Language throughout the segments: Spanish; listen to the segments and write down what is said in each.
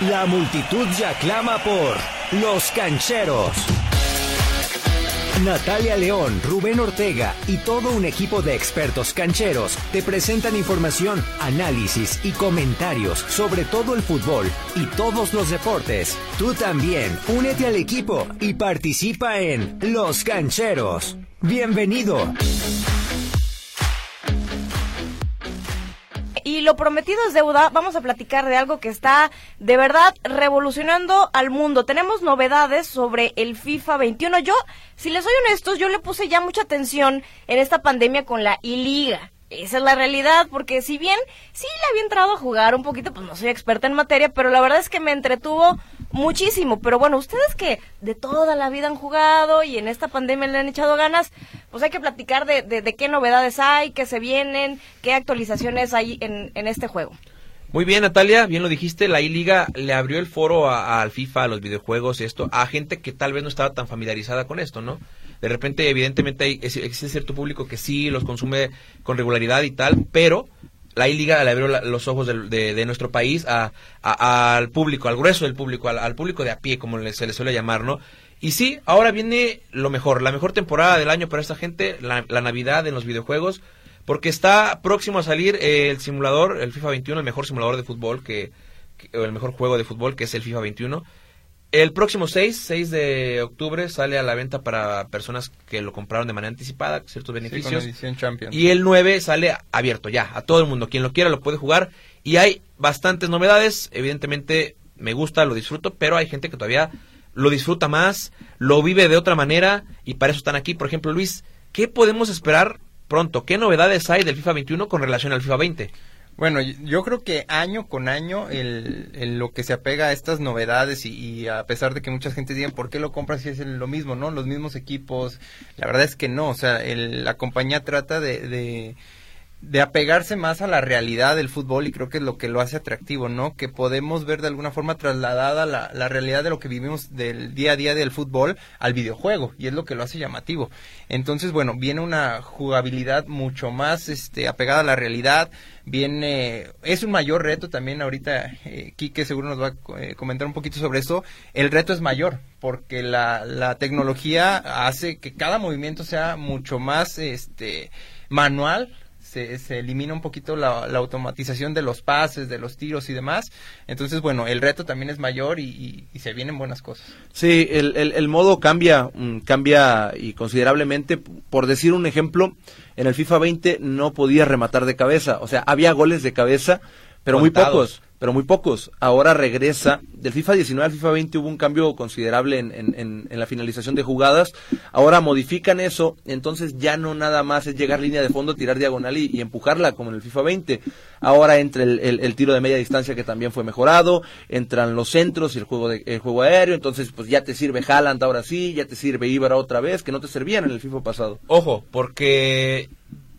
La multitud ya clama por Los Cancheros. Natalia León, Rubén Ortega y todo un equipo de expertos cancheros te presentan información, análisis y comentarios sobre todo el fútbol y todos los deportes. Tú también, únete al equipo y participa en Los Cancheros. Bienvenido. Lo prometido es deuda, vamos a platicar de algo que está de verdad revolucionando al mundo. Tenemos novedades sobre el FIFA 21. Yo, si les soy honestos, yo le puse ya mucha atención en esta pandemia con la I-Liga. Esa es la realidad, porque si bien sí le había entrado a jugar un poquito, pues no soy experta en materia, pero la verdad es que me entretuvo muchísimo. Pero bueno, ustedes que de toda la vida han jugado y en esta pandemia le han echado ganas, pues hay que platicar de, de, qué novedades hay, qué se vienen, qué actualizaciones hay en, en este juego. Muy bien, Natalia, bien lo dijiste, la I-Liga le abrió el foro al FIFA, a los videojuegos, esto, a gente que tal vez no estaba tan familiarizada con esto, ¿no? De repente, evidentemente, hay, existe cierto público que sí los consume con regularidad y tal, pero la I-Liga le abrió los ojos de, nuestro país a, al público, al grueso del público, al, público de a pie, como se le suele llamar, ¿no? Y sí, ahora viene lo mejor, la mejor temporada del año para esta gente, la, Navidad en los videojuegos, porque está próximo a salir el simulador, el FIFA 21, el mejor simulador de fútbol, que, que el mejor juego de fútbol, que es el FIFA 21. El próximo 6, 6 de octubre, sale a la venta para personas que lo compraron de manera anticipada, ciertos beneficios. y el 9 sale abierto ya, a todo el mundo. Quien lo quiera lo puede jugar. Y hay bastantes novedades. Evidentemente me gusta, lo disfruto, pero hay gente que todavía lo disfruta más, lo vive de otra manera y para eso están aquí. Por ejemplo, Luis, ¿qué podemos esperar pronto? ¿Qué novedades hay del FIFA 21 con relación al FIFA 20? Bueno, yo creo que año con año el, lo que se apega a estas novedades y, a pesar de que mucha gente diga por qué lo compras si es lo mismo, ¿no? Los mismos equipos, la verdad es que no, o sea, la compañía trata de de apegarse más a la realidad del fútbol y creo que es lo que lo hace atractivo, ¿no? Que podemos ver de alguna forma trasladada la, la, realidad de lo que vivimos del día a día del fútbol al videojuego y es lo que lo hace llamativo. Entonces, bueno, viene una jugabilidad mucho más este, apegada a la realidad, viene, es un mayor reto también ahorita, eh, Quique seguro nos va a eh, comentar un poquito sobre eso, el reto es mayor porque la, la tecnología hace que cada movimiento sea mucho más este manual se, elimina un poquito la, automatización de los pases, de los tiros y demás. Entonces, bueno, el reto también es mayor y, se vienen buenas cosas. Sí, el, el, modo cambia, mm, cambia y considerablemente. Por decir un ejemplo, en el FIFA 20 no podía rematar de cabeza. O sea, había goles de cabeza, pero muy pocos pero muy pocos. Ahora regresa. Del FIFA 19 al FIFA 20 hubo un cambio considerable en, en, la finalización de jugadas. Ahora modifican eso, entonces ya no nada más es llegar línea de fondo, tirar diagonal y, empujarla como en el FIFA 20. Ahora entra el, el, tiro de media distancia que también fue mejorado, entran los centros y el juego, de, el juego aéreo, entonces pues ya te sirve Haaland ahora sí, ya te sirve Ibra otra vez, que no te servían en el FIFA pasado. Ojo, porque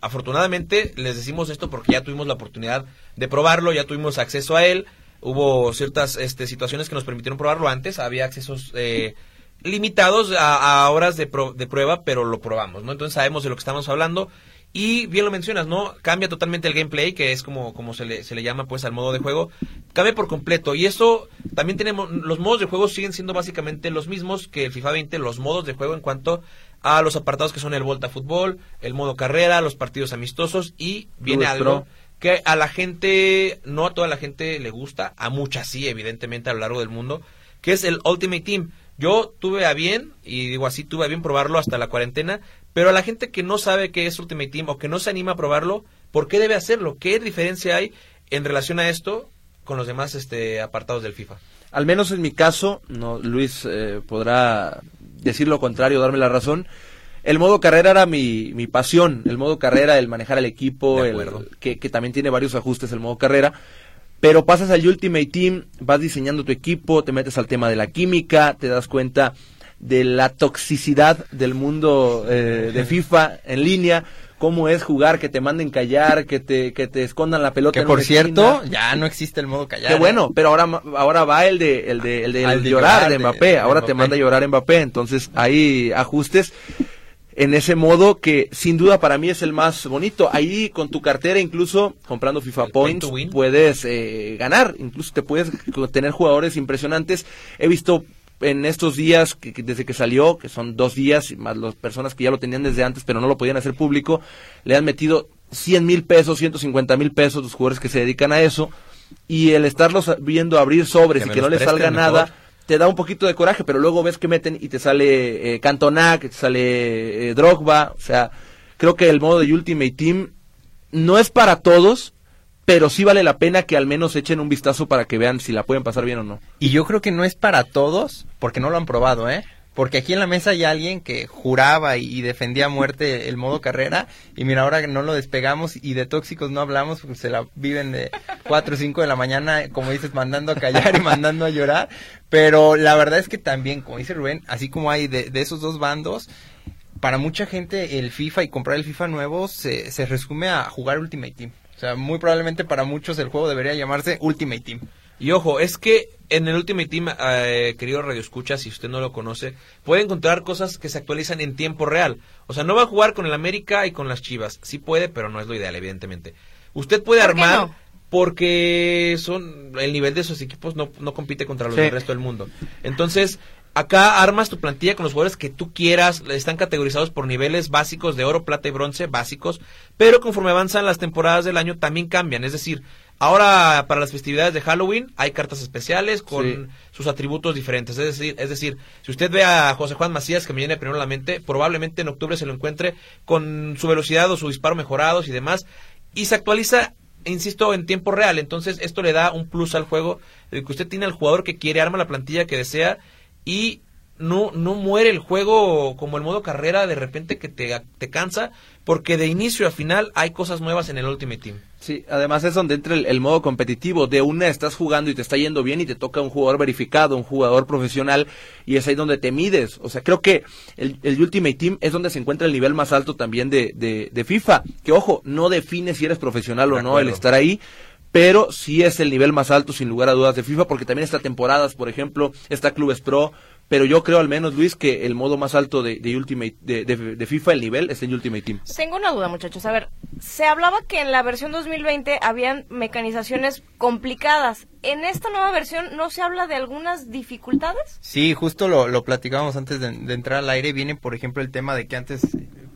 afortunadamente les decimos esto porque ya tuvimos la oportunidad de probarlo, ya tuvimos acceso a él, hubo ciertas este, situaciones que nos permitieron probarlo antes, había accesos eh, limitados a, horas de, de, prueba, pero lo probamos, ¿no? Entonces sabemos de lo que estamos hablando y bien lo mencionas, ¿no? Cambia totalmente el gameplay, que es como, como se, le, se le llama pues al modo de juego, cambia por completo y eso también tenemos, los modos de juego siguen siendo básicamente los mismos que el FIFA 20, los modos de juego en cuanto a los apartados que son el Volta Fútbol, el modo carrera, los partidos amistosos y viene algo que a la gente, no a toda la gente le gusta, a muchas sí, evidentemente a lo largo del mundo, que es el Ultimate Team. Yo tuve a bien, y digo así, tuve a bien probarlo hasta la cuarentena, pero a la gente que no sabe qué es Ultimate Team o que no se anima a probarlo, ¿por qué debe hacerlo? ¿Qué diferencia hay en relación a esto con los demás este, apartados del FIFA? Al menos en mi caso, no, Luis eh, podrá decir lo contrario, darme la razón. El modo carrera era mi, mi pasión, el modo carrera, el manejar el equipo, el, que, que también tiene varios ajustes el modo carrera. Pero pasas al Ultimate Team, vas diseñando tu equipo, te metes al tema de la química, te das cuenta de la toxicidad del mundo eh, de FIFA en línea, cómo es jugar, que te manden callar, que te, que te escondan la pelota. Que por cierto, ya no existe el modo callar. Qué bueno, ¿eh? pero ahora, ahora va el de, el de, el de, llorar, de Mbappé, ahora te manda a llorar Mbappé, entonces hay ajustes. en ese modo que sin duda para mí es el más bonito. Ahí con tu cartera, incluso comprando FIFA Points, puedes eh, ganar, incluso te puedes tener jugadores impresionantes. He visto en estos días, que, desde que salió, que son dos días, más las personas que ya lo tenían desde antes, pero no lo podían hacer público, le han metido 100 mil pesos, 150 mil pesos los jugadores que se dedican a eso, y el estarlos viendo abrir sobres y que no les salga nada, te da un poquito de coraje, pero luego ves que meten y te sale eh, Cantona, que te sale eh, Drogba, o sea, creo que el modo de Ultimate Team no es para todos, pero sí vale la pena que al menos echen un vistazo para que vean si la pueden pasar bien o no. Y yo creo que no es para todos, porque no lo han probado, ¿eh? Porque aquí en la mesa hay alguien que juraba y defendía a muerte el modo carrera. Y mira, ahora no lo despegamos y de tóxicos no hablamos, porque se la viven de 4 o 5 de la mañana, como dices, mandando a callar y mandando a llorar. Pero la verdad es que también, como dice Rubén, así como hay de, de esos dos bandos, para mucha gente el FIFA y comprar el FIFA nuevo se, se resume a jugar Ultimate Team. O sea, muy probablemente para muchos el juego debería llamarse Ultimate Team. Y ojo, es que en el Ultimate Team, eh, querido Radio Escucha, si usted no lo conoce, puede encontrar cosas que se actualizan en tiempo real. O sea, no va a jugar con el América y con las Chivas. Sí puede, pero no es lo ideal, evidentemente. Usted puede armar porque son el nivel de esos equipos no, no compite contra los del resto del mundo. Entonces, Acá armas tu plantilla con los jugadores que tú quieras, están categorizados por niveles básicos de oro, plata y bronce, básicos, pero conforme avanzan las temporadas del año también cambian, es decir, ahora para las festividades de Halloween hay cartas especiales con sus atributos diferentes, es decir, es decir, si usted ve a José Juan Macías que me viene primero a la mente, probablemente en octubre se lo encuentre con su velocidad o su disparo mejorados y demás, y se actualiza insisto, en tiempo real. Entonces, esto le da un plus al juego, de que usted tiene al jugador que quiere, arma la plantilla que desea y no, no muere el juego como el modo carrera de repente que te, te cansa, porque de inicio a final hay cosas nuevas en el Ultimate Team. Sí, además es donde entra el, modo competitivo. De una estás jugando y te está yendo bien y te toca un jugador verificado, un jugador profesional, y es ahí donde te mides. O sea, creo que el, el Ultimate Team es donde se encuentra el nivel más alto también de, de, de FIFA. Que ojo, no define si eres profesional o no el estar ahí, pero sí es el nivel más alto sin lugar a dudas de FIFA porque también está temporadas, por ejemplo, está Clubes Pro, pero yo creo al menos Luis que el modo más alto de, Ultimate de, de, FIFA el nivel está en Ultimate Team. Tengo una duda, muchachos. A ver, se hablaba que en la versión 2020 habían mecanizaciones complicadas. ¿En esta nueva versión no se habla de algunas dificultades? Sí, justo lo, lo platicábamos antes de, de entrar al aire. Viene, por ejemplo, el tema de que antes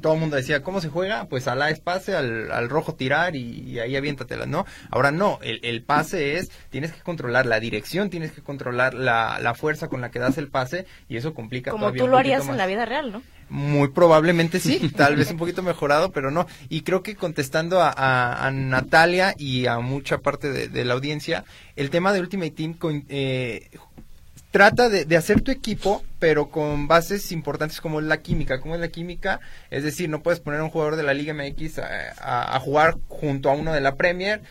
todo el mundo decía, ¿cómo se juega? Pues a la espacio, al, al rojo tirar y, ahí aviéntatelas, ¿no? Ahora no, el, el, pase es, tienes que controlar la dirección, tienes que controlar la, la fuerza con la que das el pase y eso complica Como tú lo harías en la vida real, ¿no? Muy probablemente sí, tal vez un poquito mejorado, pero no. Y creo que contestando a, a, Natalia y a mucha parte de, de, la audiencia, el tema de Ultimate Team eh, trata de, hacer tu equipo, pero con bases importantes como es la química. ¿Cómo es la química? Es decir, no puedes poner a un jugador de la Liga MX a, a, jugar junto a uno de la Premier.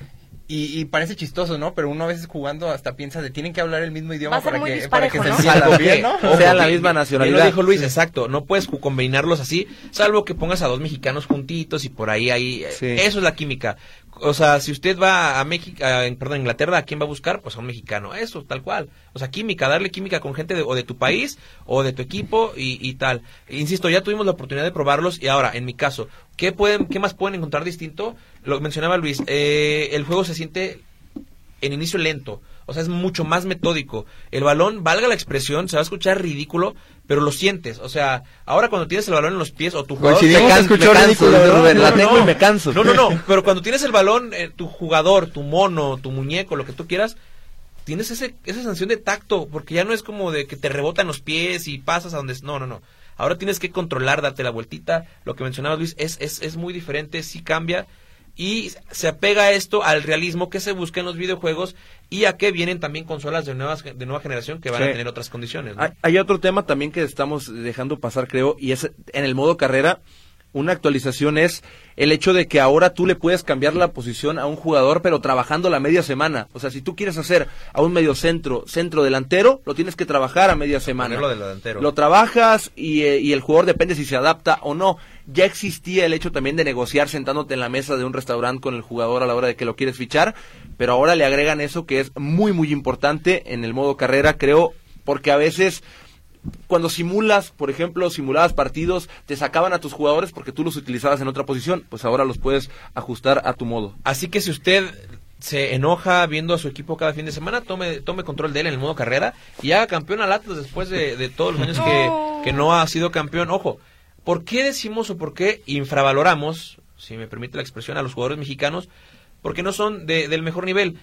Y, parece chistoso, ¿no? Pero uno a veces jugando hasta piensa de tienen que hablar el mismo idioma para que, para que, se bien, ¿no? O sea, la misma nacionalidad. lo dijo Luis, exacto. No puedes combinarlos así, salvo que pongas a dos mexicanos juntitos y por ahí, ahí. Eso es la química o sea, si usted va a México, perdón, Inglaterra, ¿a quién va a buscar? Pues a un mexicano, eso, tal cual. O sea, química, darle química con gente de, o de tu país o de tu equipo y, tal. Insisto, ya tuvimos la oportunidad de probarlos y ahora, en mi caso, ¿qué, pueden, qué más pueden encontrar distinto? Lo mencionaba Luis, eh, el juego se siente en inicio lento. O sea, es mucho más metódico. El balón, valga la expresión, se va a escuchar ridículo, pero lo sientes. O sea, ahora cuando tienes el balón en los pies o tu jugador... me, canso, ridículo, la tengo y me canso. No, no, no, pero cuando tienes el balón, eh, tu jugador, tu mono, tu muñeco, lo que tú quieras, tienes ese, esa sensación de tacto, porque ya no es como de que te rebotan los pies y pasas a donde... No, no, no. Ahora tienes que controlar, darte la vueltita. Lo que mencionaba Luis es, es, es muy diferente, sí cambia y se apega esto al realismo que se busca en los videojuegos y a que vienen también consolas de, nuevas, de nueva generación que van a tener otras condiciones. Hay, otro tema también que estamos dejando pasar, creo, y es en el modo carrera. Una actualización es el hecho de que ahora tú le puedes cambiar la posición a un jugador, pero trabajando la media semana. O sea, si tú quieres hacer a un medio centro, centro delantero, lo tienes que trabajar a media semana. Lo trabajas y, eh, y el jugador depende si se adapta o no ya existía el hecho también de negociar sentándote en la mesa de un restaurante con el jugador a la hora de que lo quieres fichar, pero ahora le agregan eso que es muy muy importante en el modo carrera, creo, porque a veces cuando simulas, por ejemplo, simulabas partidos, te sacaban a tus jugadores porque tú los utilizabas en otra posición, pues ahora los puedes ajustar a tu modo. Así que si usted se enoja viendo a su equipo cada fin de semana, tome, tome control de él en el modo carrera y haga campeón al Atlas después de, todos los años que, que no ha sido campeón. Ojo, ¿por qué decimos o por qué infravaloramos, si me permite la expresión, a los jugadores mexicanos? Porque no son de, del mejor nivel.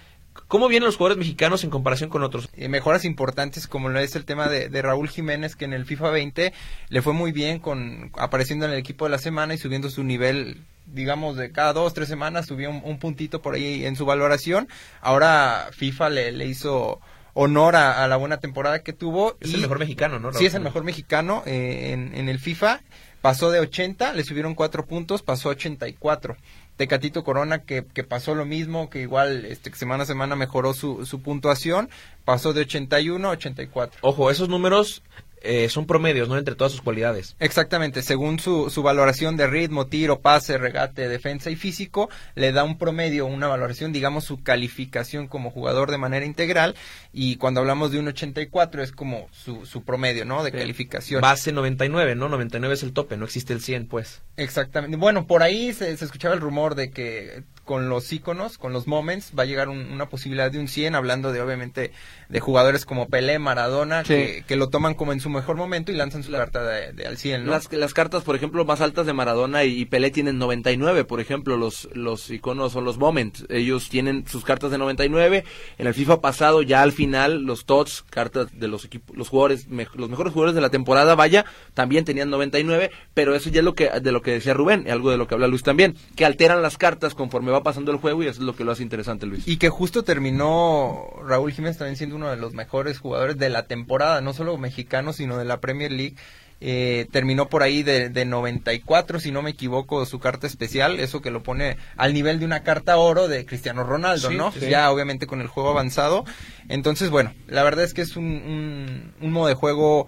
¿Cómo vienen los jugadores mexicanos en comparación con otros? Eh, mejoras importantes como lo es el tema de, Raúl Jiménez que en el FIFA 20 le fue muy bien con apareciendo en el equipo de la semana y subiendo su nivel digamos de cada dos tres semanas subió un, puntito por ahí en su valoración. Ahora FIFA le, le hizo honor a, la buena temporada que tuvo es el mejor mexicano no sí es el mejor mexicano eh, en, en el FIFA. Pasó de 80 le subieron cuatro puntos pasó a 84 Tecatito Corona que, que, pasó lo mismo, que igual este, semana a semana mejoró su, su puntuación, pasó de 81 a 84. Ojo, esos números eh, son promedios, ¿no? Entre todas sus cualidades. Exactamente, según su, su valoración de ritmo, tiro, pase, regate, defensa y físico, le da un promedio, una valoración, digamos, su calificación como jugador de manera integral. Y cuando hablamos de un 84 es como su, su promedio, ¿no? De calificación. Base 99, ¿no? 99 es el tope, no existe el 100, pues. Exactamente. Bueno, por ahí se, se escuchaba el rumor de que con los iconos, con los moments, va a llegar una posibilidad de un 100, hablando de obviamente de jugadores como Pelé, Maradona, que, que, lo toman como en su mejor momento y lanzan su carta de, al 100, ¿no? Las, las cartas, por ejemplo, más altas de Maradona y, Pelé tienen 99, por ejemplo, los, los iconos o los moments. Ellos tienen sus cartas de 99. En el FIFA pasado, ya al final, los TOTS, cartas de los equipos, los jugadores, los mejores jugadores de la temporada, vaya, también tenían 99, pero eso ya es lo que, de lo que decía Rubén, algo de lo que habla Luis también, que alteran las cartas conforme va pasando el juego y eso es lo que lo hace interesante, Luis. Y que justo terminó Raúl Jiménez también siendo uno de los mejores jugadores de la temporada, no solo mexicano, sino de la Premier League. Eh, terminó por ahí de, de, 94, si no me equivoco, su carta especial, eso que lo pone al nivel de una carta oro de Cristiano Ronaldo, ¿no? Ya obviamente con el juego avanzado. Entonces, bueno, la verdad es que es un, un modo de juego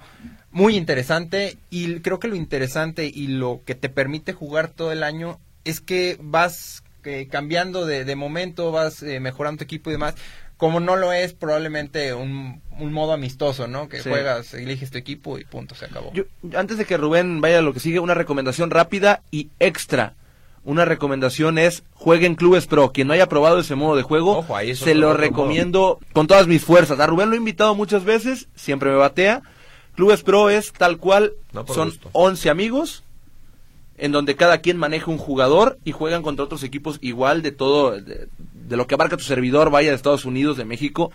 muy interesante y creo que lo interesante y lo que te permite jugar todo el año es que vas cambiando de, momento, vas eh, mejorando tu equipo y demás, como no lo es probablemente un, modo amistoso, ¿no? Que juegas, eliges tu equipo y punto, se acabó. antes de que Rubén vaya a lo que sigue, una recomendación rápida y extra. Una recomendación es jueguen Clubes Pro. Quien no haya probado ese modo de juego, se lo recomiendo con todas mis fuerzas. A Rubén lo he invitado muchas veces, siempre me batea. Clubes Pro es tal cual, son 11 amigos, en donde cada quien maneja un jugador y juegan contra otros equipos igual de todo, de, lo que abarca tu servidor, vaya de Estados Unidos, de México,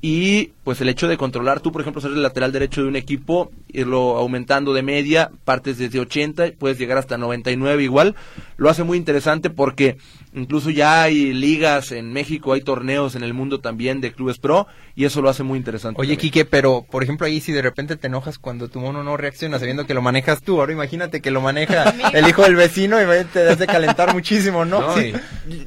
y pues el hecho de controlar, tú por ejemplo ser el lateral derecho de un equipo, irlo aumentando de media, partes desde 80, puedes llegar hasta 99 igual, lo hace muy interesante porque incluso ya hay ligas en México, hay torneos en el mundo también de clubes pro y eso lo hace muy interesante. Oye, Quique, pero por ejemplo ahí si de repente te enojas cuando tu mono no reacciona sabiendo que lo manejas tú, ahora imagínate que lo maneja el hijo del vecino y te hace calentar muchísimo, ¿no? sí.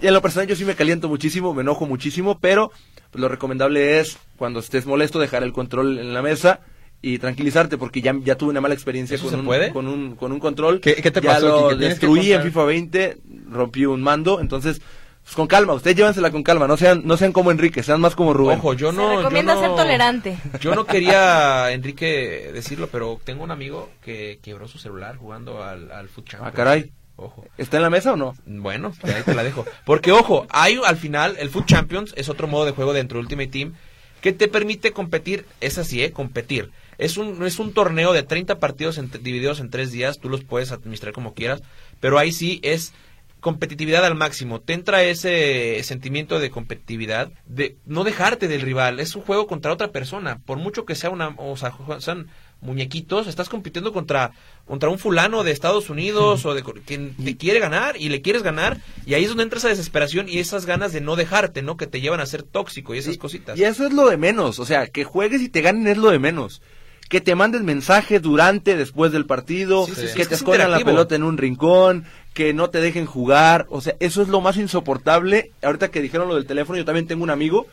En lo personal yo sí me caliento muchísimo, me enojo muchísimo, pero lo recomendable es cuando estés molesto dejar el control en la mesa y tranquilizarte porque ya, ya tuve una mala experiencia con, un, con un con un control. ¿Qué, te ya pasó? Lo destruí en FIFA 20, rompí un mando, entonces pues con calma, ustedes llévensela con calma, no sean no sean como Enrique, sean más como Rubén. Ojo, yo no Se recomienda yo ser tolerante. Yo no quería Enrique decirlo, pero tengo un amigo que quebró su celular jugando al al Ah, caray. Ojo. ¿Está en la mesa o no? Bueno, ahí te la dejo. Porque ojo, hay al final el Foot Champions es otro modo de juego dentro de Ultimate Team que te permite competir, es así, ¿eh? Competir. Es un, es un torneo de 30 partidos divididos en tres días, tú los puedes administrar como quieras, pero ahí sí es competitividad al máximo. Te entra ese sentimiento de competitividad, de no dejarte del rival. Es un juego contra otra persona, por mucho que sea una, o sea, sean muñequitos, estás compitiendo contra contra un fulano de Estados Unidos o de quien te quiere ganar y le quieres ganar y ahí es donde entra esa desesperación y esas ganas de no dejarte, ¿no? Que te llevan a ser tóxico y esas cositas. Y eso es lo de menos, o sea, que juegues y te ganen es lo de menos. Que te manden mensaje durante, después del partido, que te escondan la pelota en un rincón, que no te dejen jugar, o sea, eso es lo más insoportable. Ahorita que dijeron lo del teléfono, yo también tengo un amigo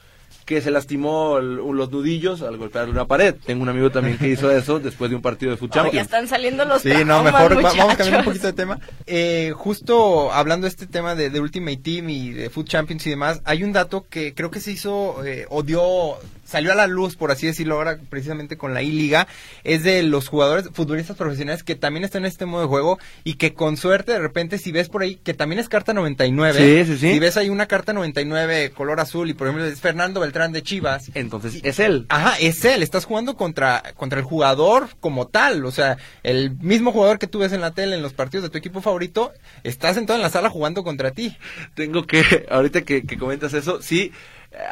que se lastimó los nudillos al golpear una pared. Tengo un amigo también que hizo eso después de un partido de fútbol. ya están saliendo los Sí, no, mejor vamos a cambiar un poquito de tema. Eh, justo hablando de este tema de, Ultimate Team y de Food Champions y demás, hay un dato que creo que se hizo eh, o dio salió a la luz, por así decirlo, ahora precisamente con la I-Liga, es de los jugadores, futbolistas profesionales que también están en este modo de juego y que con suerte de repente si ves por ahí, que también es carta 99, Sí, sí, sí. si ves ahí una carta 99 color azul y por ejemplo es Fernando Beltrán de Chivas, Entonces, es él. Ajá, es él, estás jugando contra, contra el jugador como tal, o sea, el mismo jugador que tú ves en la tele en los partidos de tu equipo favorito, estás sentado en la sala jugando contra ti. Tengo que, ahorita que, que comentas eso, sí,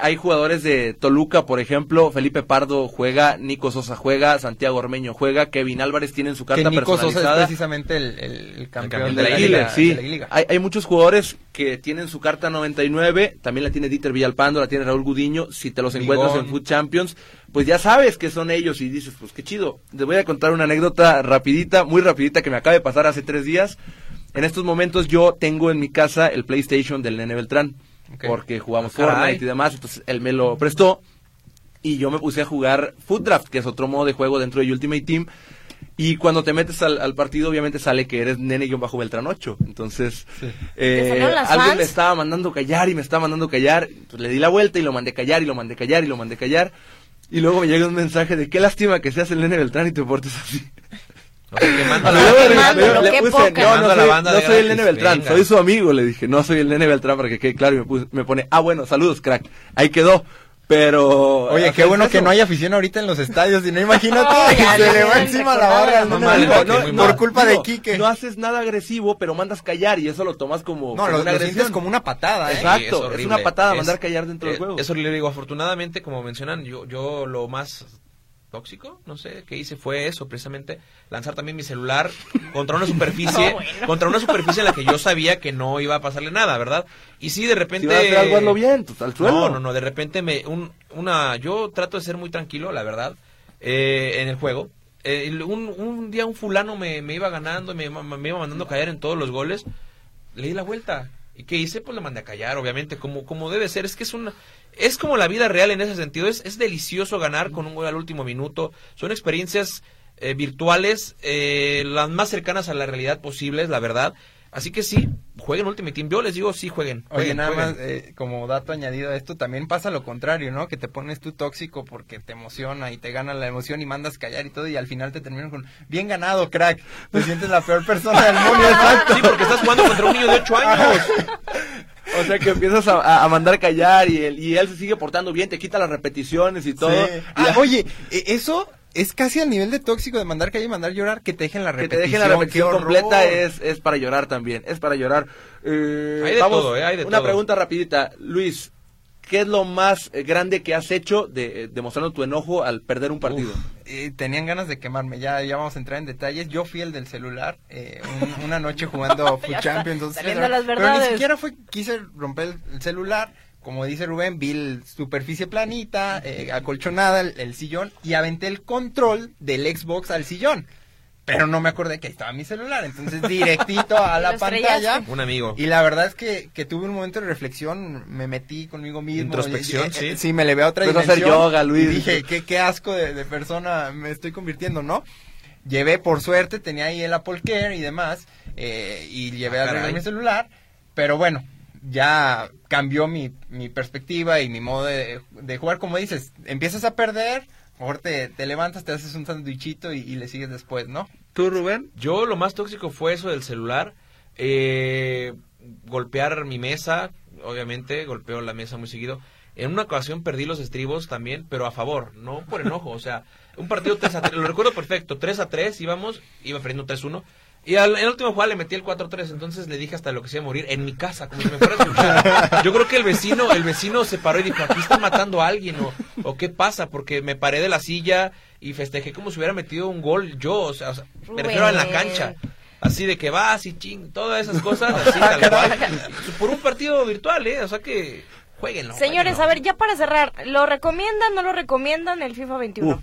hay jugadores de Toluca, por ejemplo, Felipe Pardo juega, Nico Sosa juega, Santiago Ormeño juega, Kevin Álvarez tiene en su carta que Nico Sosa es precisamente el, el- el campeón, campeón de, de la liga, sí. de la liga. Hay, hay muchos jugadores que tienen su carta 99, también la tiene Dieter Villalpando, la tiene Raúl Gudiño, si te los encuentras en Food Champions, pues ya sabes que son ellos y dices, pues qué chido. Les voy a contar una anécdota rapidita, muy rapidita que me acaba de pasar hace tres días. En estos momentos yo tengo en mi casa el PlayStation del Nene Beltrán, Porque jugamos Ah, caray. Fortnite y demás, entonces él me lo prestó y yo me puse a jugar Food Draft, que es otro modo de juego dentro de Ultimate Team. Y cuando te metes al, al partido, obviamente sale que eres nene-beltrán 8. Entonces, eh, ¿Te salieron las alguien fans? me estaba mandando callar y me estaba mandando callar. Pues le di la vuelta y lo mandé callar y lo mandé callar y lo mandé callar. Y luego me llega un mensaje de qué lástima que seas el nene Beltrán y te portes así. No, no la soy, banda no de soy el nene Beltrán, venga. soy su amigo, le dije, no soy el nene Beltrán para que quede claro y me, puse- me pone, ah bueno, saludos crack, ahí quedó, pero... Oye, qué bueno que no hay afición ahorita en los estadios, y no imagínate, Ay, ya, se ya, le va encima la barra al no nene mames, Beltrán, que muy por culpa de Quique. No haces nada agresivo, pero mandas callar y eso lo tomas como, No, como lo, una lo agresión. sientes como una patada, ¿eh? Exacto, Sí, es una patada Es- mandar callar dentro del eh, juego. Eso le digo, afortunadamente, como mencionan, yo, yo lo más tóxico, no sé, que hice fue eso, precisamente, lanzar también mi celular contra una superficie, No, bueno. contra una superficie en la que yo sabía que no iba a pasarle nada, ¿verdad? Y sí, de repente... Si vas a hacer algo, hazlo bien, pues, al suelo. No, no, no, de repente me, un, una, yo trato de ser muy tranquilo, la verdad, eh, en el juego. Eh, un, un día un fulano me, me iba ganando, me, me iba mandando a caer en todos los goles, le di la vuelta. ¿Y qué hice? Pues le mandé a callar, obviamente, como, como debe ser. Es que es una, es como la vida real en ese sentido. Es, es delicioso ganar con un gol al último minuto. Son experiencias eh, virtuales, eh, las más cercanas a la realidad posibles, la verdad. Así que sí, jueguen Ultimate Team. Yo les digo, sí, jueguen. Oye, nada jueguen. más, eh, como dato añadido a esto, también pasa lo contrario, ¿no? Que te pones tú tóxico porque te emociona y te gana la emoción y mandas callar y todo y al final te terminan con, bien ganado, crack, te sientes la peor persona del mundo, exacto. Sí, porque estás jugando contra un niño de 8 años. O sea que empiezas a, mandar callar y él, y él se sigue portando bien, te quita las repeticiones y todo. Sí. Ah, oye, eh, eso es casi al nivel de tóxico de mandar callar y mandar llorar, que te dejen la que repetición. te dejen la repetición completa es, es para llorar también, es para llorar. Eh, Hay de todo, eh, hay de una todo. pregunta rapidita, Luis, ¿qué es lo más eh, grande que has hecho de, eh, demostrando tu enojo al perder un partido? Eh, tenían ganas de quemarme, ya, ya vamos a entrar en detalles. Yo fui el del celular, eh, un- una noche jugando Food Champions. las Pero ni siquiera fue, quise romper el celular. Como dice Rubén, vi el superficie planita, eh, acolchonada, el, el sillón, y aventé el control del Xbox al sillón. Pero no me acordé que ahí estaba mi celular, entonces directito a la pantalla. Un amigo. Y la verdad es que, que tuve un momento de reflexión, me metí conmigo mismo. Introspección, y- y- sí. eh, Sí, me le veo a otra a hacer yoga, Luis. Y dije, qué, qué asco de, de persona me estoy convirtiendo, ¿no? Llevé, por suerte, tenía ahí el Apple Care y demás, eh, y llevé Ah, a mi celular, pero bueno, ya cambió mi, mi perspectiva y mi modo de, de jugar, como dices, empiezas a perder, mejor te, te levantas, te haces un sandwichito y, y le sigues después, ¿no? ¿Tú, Rubén? Yo lo más tóxico fue eso del celular. Eh, golpear mi mesa, obviamente, golpeo la mesa muy seguido. En una ocasión perdí los estribos también, pero a favor, no por enojo. O sea, un partido 3 a 3, lo recuerdo perfecto, 3 a 3 íbamos, iba perdiendo 3-1. Y al, en la última jugada le metí el 4-3, entonces le dije hasta lo que se iba a morir en mi casa, como si me fuera a escuchar. Yo creo que el vecino, el vecino se paró y dijo, aquí están matando a alguien, o, o qué pasa, porque me paré de la silla y festejé como si hubiera metido un gol yo, o sea, o sea, me refiero en la cancha. Así de que vas y ching, todas esas cosas, así tal cual. Por un partido virtual, ¿eh? O sea que jueguenlo. Señores, jueguenlo. a ver, ya para cerrar, ¿lo recomiendan, no lo recomiendan el FIFA 21? Uf.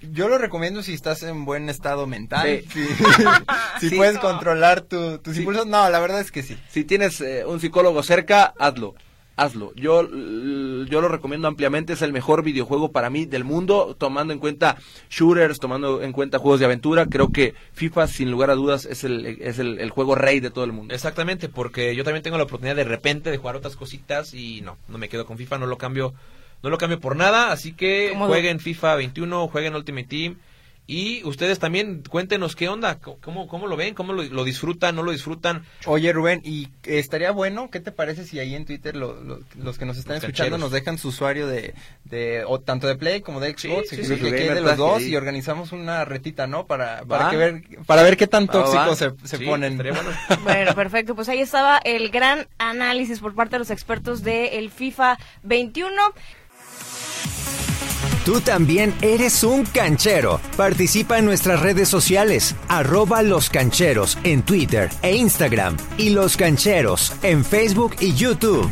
Yo lo recomiendo si estás en buen estado mental. Sí. Si, si Sí. puedes controlar tu- tus Sí. impulsos. No, la verdad es que sí. Si tienes eh, un psicólogo cerca, hazlo. Hazlo. Yo, yo lo recomiendo ampliamente. Es el mejor videojuego para mí del mundo, tomando en cuenta shooters, tomando en cuenta juegos de aventura. Creo que FIFA, sin lugar a dudas, es el, es el, el juego rey de todo el mundo. Exactamente, porque yo también tengo la oportunidad de repente de jugar otras cositas y no, no me quedo con FIFA, no lo cambio no lo cambio por nada, así que jueguen FIFA 21, jueguen Ultimate Team. Y ustedes también cuéntenos qué onda, cómo, cómo lo ven, cómo lo, lo disfrutan, no lo disfrutan. Oye, Rubén, y estaría bueno, ¿qué te parece si ahí en Twitter lo- lo- los que nos están Los escuchando cancheros. nos dejan su usuario de, de o tanto de Play como de Xbox, Sí, que, sí, que sí. quede de los dos y organizamos una retita, ¿no? Para, para, que ver, para ver qué tan tóxicos se, se Sí, ponen. bueno. Bueno, perfecto. Pues ahí estaba el gran análisis por parte de los expertos del FIFA 21. Tú también eres un canchero. Participa en nuestras redes sociales, arroba los cancheros en Twitter e Instagram y los cancheros en Facebook y YouTube.